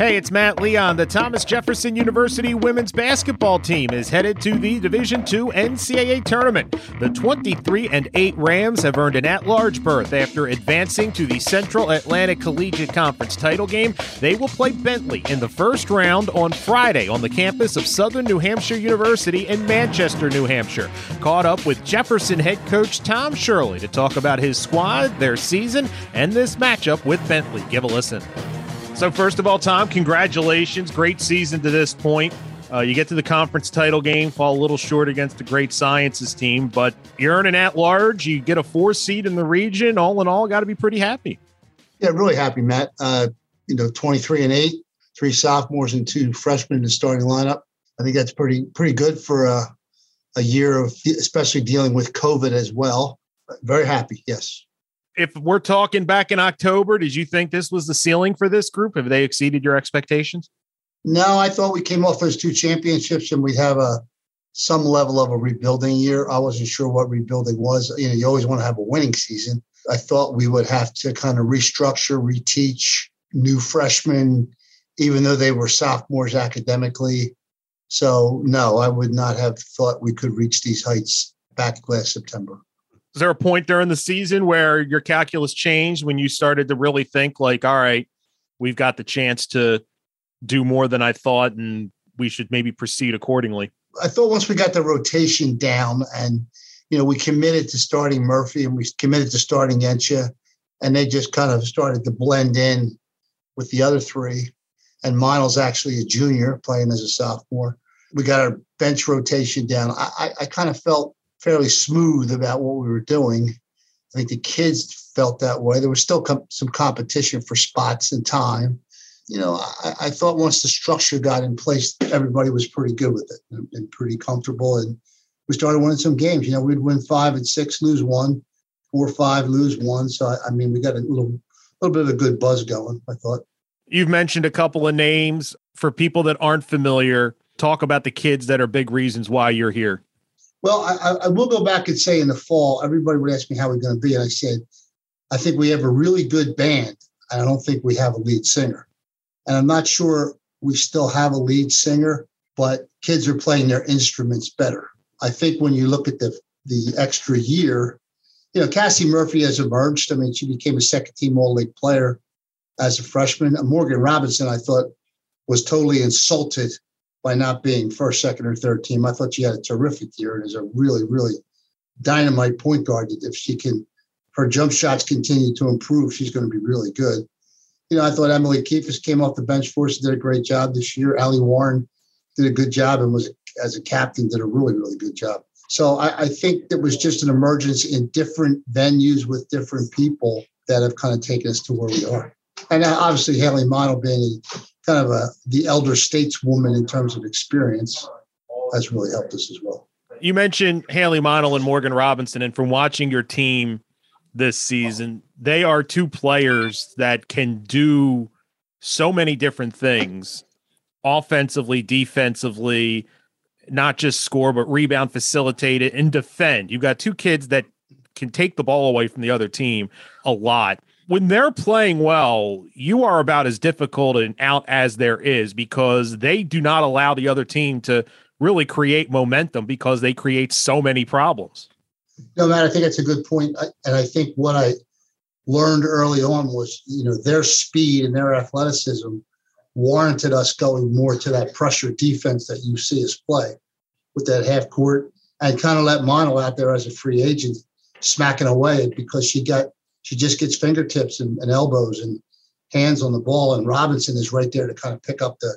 Hey, it's Matt Leon. The Thomas Jefferson University women's basketball team is headed to the Division II NCAA tournament. The 23 and 8 Rams have earned an at-large berth after advancing to the Central Atlantic Collegiate Conference title game. They will play Bentley in the first round on Friday on the campus of Southern New Hampshire University in Manchester, New Hampshire. Caught up with Jefferson head coach Tom Shirley to talk about his squad, their season, and this matchup with Bentley. Give a listen. So, first of all, Tom, congratulations. Great season to this point. Uh, you get to the conference title game, fall a little short against the great sciences team, but you're earning at large. You get a four seed in the region. All in all, got to be pretty happy. Yeah, really happy, Matt. Uh, you know, 23 and eight, three sophomores and two freshmen in the starting lineup. I think that's pretty pretty good for a, a year of, especially dealing with COVID as well. Very happy, yes if we're talking back in October, did you think this was the ceiling for this group? Have they exceeded your expectations? No, I thought we came off those two championships and we'd have a some level of a rebuilding year. I wasn't sure what rebuilding was. You know, you always want to have a winning season. I thought we would have to kind of restructure, reteach new freshmen, even though they were sophomores academically. So no, I would not have thought we could reach these heights back last September is there a point during the season where your calculus changed when you started to really think like all right we've got the chance to do more than i thought and we should maybe proceed accordingly i thought once we got the rotation down and you know we committed to starting murphy and we committed to starting Yencha, and they just kind of started to blend in with the other three and Miles actually a junior playing as a sophomore we got our bench rotation down. I, I, I kind of felt fairly smooth about what we were doing. I think the kids felt that way. There was still com- some competition for spots and time. You know, I, I, thought once the structure got in place, everybody was pretty good with it and, and, pretty comfortable. And we started winning some games. You know, we'd win five and six, lose one, four, five, lose one. So I, I mean, we got a little, little bit of a good buzz going. I thought. You've mentioned a couple of names for people that aren't familiar. Talk about the kids that are big reasons why you're here. Well, I, I, will go back and say in the fall, everybody would ask me how we're going to be. And I said, I think we have a really good band. And I don't think we have a lead singer. And I'm not sure we still have a lead singer, but kids are playing their instruments better. I think when you look at the, the extra year, you know, Cassie Murphy has emerged. I mean, she became a second team All League player as a freshman. Morgan Robinson, I thought, was totally insulted by not being first, second, or third team. I thought she had a terrific year and is a really, really dynamite point guard. If she can, her jump shots continue to improve, she's going to be really good. You know, I thought Emily Keefus came off the bench for us, did a great job this year. Allie Warren did a good job and was, as a captain, did a really, really good job. So I, I think it was just an emergence in different venues with different people that have kind of taken us to where we are. And uh, obviously, Haley Monell being kind of a the elder stateswoman in terms of experience has really helped us as well. You mentioned Haley Monell and Morgan Robinson, and from watching your team this season, they are two players that can do so many different things offensively, defensively, not just score, but rebound, facilitate it, and defend. You've got two kids that can take the ball away from the other team a lot when they're playing well, you are about as difficult and out as there is because they do not allow the other team to really create momentum because they create so many problems. No, man, I think that's a good point. and I think what I learned early on was, you know, their speed and their athleticism warranted us going more to that pressure defense that you see us play with that half court and kind of let Monell out there as a free agent smacking away because she got she just gets fingertips and, and, elbows and hands on the ball, and Robinson is right there to kind of pick up the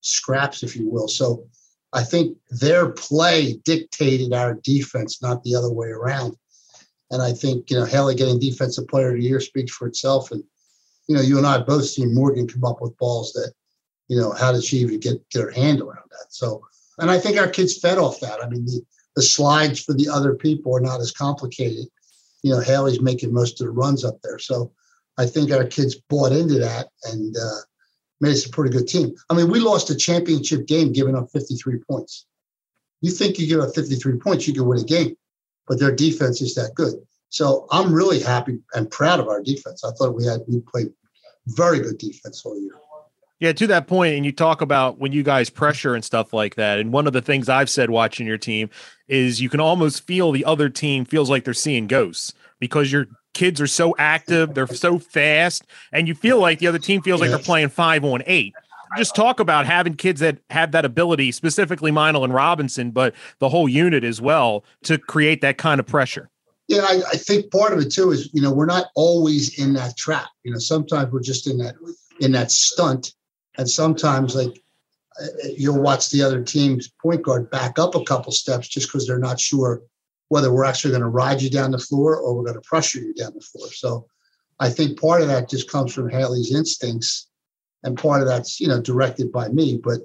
scraps, if you will. So I think their play dictated our defense, not the other way around. And I think you know Haley getting Defensive Player of the Year speaks for itself. And you know, you and I both seen Morgan come up with balls that, you know, how did she even get, get her hand around that? So, and I think our kids fed off that. I mean, the the slides for the other people are not as complicated you know, Haley's making most of the runs up there. So I think our kids bought into that and uh, made us a pretty good team. I mean, we lost a championship game giving up 53 points. You think you give up 53 points, you can win a game, but their defense is that good. So I'm really happy and proud of our defense. I thought we had we played very good defense all year. Yeah, to that point, and you talk about when you guys pressure and stuff like that. And one of the things I've said watching your team is you can almost feel the other team feels like they're seeing ghosts because your kids are so active, they're so fast, and you feel like the other team feels like they're playing five on eight. Just talk about having kids that have that ability, specifically Monell and Robinson, but the whole unit as well, to create that kind of pressure. Yeah, I, I think part of it too is you know we're not always in that trap. You know, sometimes we're just in that in that stunt and sometimes, like, uh, you'll watch the other team's point guard back up a couple steps just because they're not sure whether we're actually going to ride you down the floor or we're going to pressure you down the floor. So I think part of that just comes from Haley's instincts, and part of that's you know directed by me. But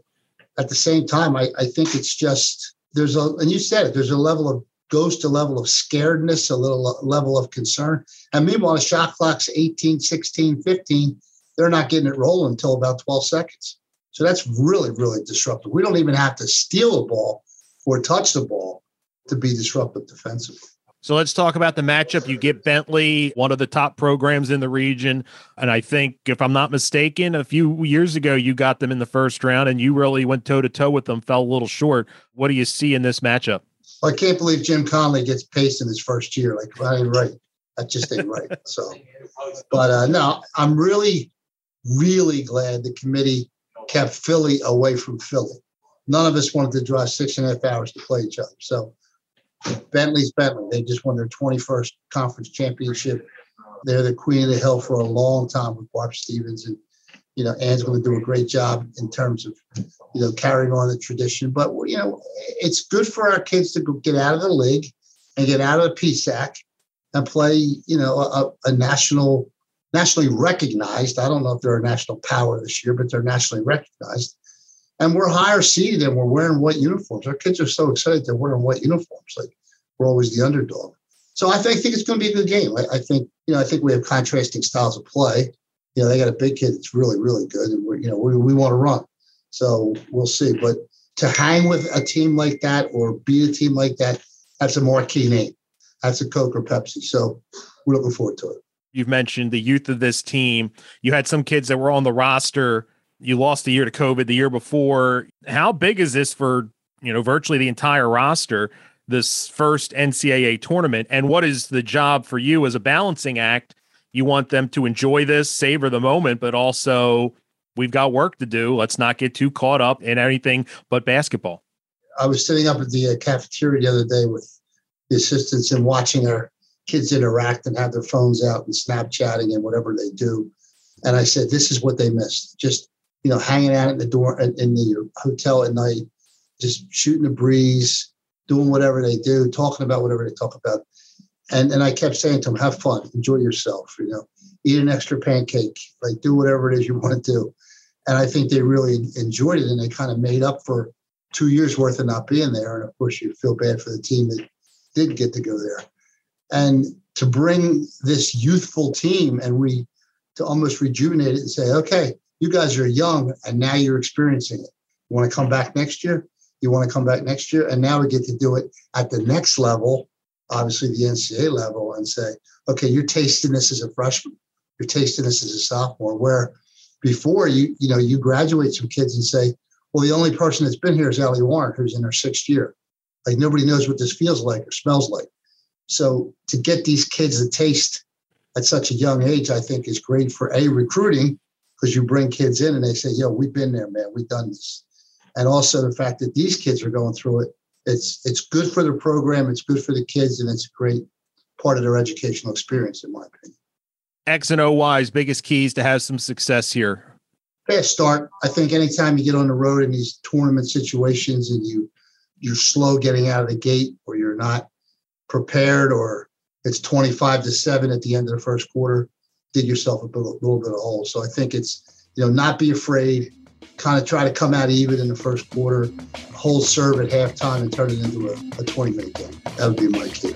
at the same time, I, I think it's just there's a and you said it. There's a level of ghost, a level of scaredness, a little level of concern. And meanwhile, the shot clock's 18, 16, 15 they're not getting it rolling until about 12 seconds. So that's really, really disruptive. We don't even have to steal a ball or touch the ball to be disruptive defensively. So let's talk about the matchup. You get Bentley, one of the top programs in the region. And I think, if I'm not mistaken, a few years ago, you got them in the first round and you really went toe to toe with them, fell a little short. What do you see in this matchup? I can't believe Jim Conley gets paced in his first year. Like, that ain't right. That just ain't right. So, but uh, no, I'm really really glad the committee kept Philly away from Philly. None of us wanted to drive six and a half hours to play each other. So Bentley's Bentley. They just won their 21st conference championship. They're the queen of the hill for a long time with Barb Stevens. And, you know, Ann's going to do a great job in terms of, you know, carrying on the tradition. But, you know, it's good for our kids to get out of the league and get out of the PSAC and play, you know, a, a national nationally recognized. I don't know if they're a national power this year, but they're nationally recognized. And we're higher seeded and we're wearing white uniforms. Our kids are so excited they're wearing white uniforms. Like we're always the underdog. So I think, think it's going to be a good game. I, I, think, you know, I think we have contrasting styles of play. You know, they got a big kid that's really, really good, and we're, you know, we, we want to run. So we'll see. But to hang with a team like that or beat a team like that, that's a marquee name. That's a Coke or Pepsi. So we're looking forward to it. You've mentioned the youth of this team. You had some kids that were on the roster. You lost the year to COVID the year before. How big is this for, you know, virtually the entire roster, this first NCAA tournament? And what is the job for you as a balancing act? You want them to enjoy this, savor the moment, but also we've got work to do. Let's not get too caught up in anything but basketball. I was sitting up at the uh, cafeteria the other day with the assistants and watching our kids interact and have their phones out and Snapchatting and whatever they do. And I said, this is what they missed. Just, you know, hanging out in the door in the hotel at night, just shooting the breeze, doing whatever they do, talking about whatever they talk about. And and I kept saying to them, have fun, enjoy yourself, you know, eat an extra pancake, like do whatever it is you want to do. And I think they really enjoyed it and they kind of made up for two years worth of not being there. And of course you feel bad for the team that didn't get to go there and to bring this youthful team and we to almost rejuvenate it and say, okay, you guys are young and now you're experiencing it. You want to come back next year? You want to come back next year? And now we get to do it at the next level, obviously the NCAA level, and say, okay, you're tasting this as a freshman, you're tasting this as a sophomore. Where before you, you know, you graduate some kids and say, well, the only person that's been here is Ellie Warren, who's in her sixth year. Like nobody knows what this feels like or smells like. So to get these kids a taste at such a young age, I think is great for a recruiting because you bring kids in and they say, "Yo, we've been there, man. We've done this." And also the fact that these kids are going through it, it's it's good for the program, it's good for the kids, and it's a great part of their educational experience, in my opinion. X and O OY's biggest keys to have some success here. Fast start. I think anytime you get on the road in these tournament situations and you you're slow getting out of the gate or you're not prepared or it's 25 to 7 at the end of the first quarter, dig yourself a little, little bit of hole. So I think it's, you know, not be afraid, kind of try to come out even in the first quarter, hold serve at halftime and turn it into a, a 20 minute game. That would be my key.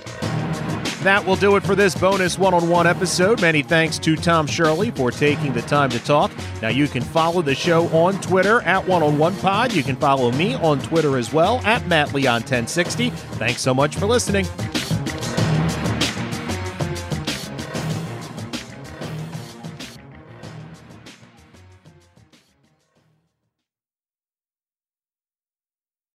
That will do it for this bonus one on one episode. Many thanks to Tom Shirley for taking the time to talk. Now, you can follow the show on Twitter at one on one pod. You can follow me on Twitter as well at Matt Leon 1060. Thanks so much for listening.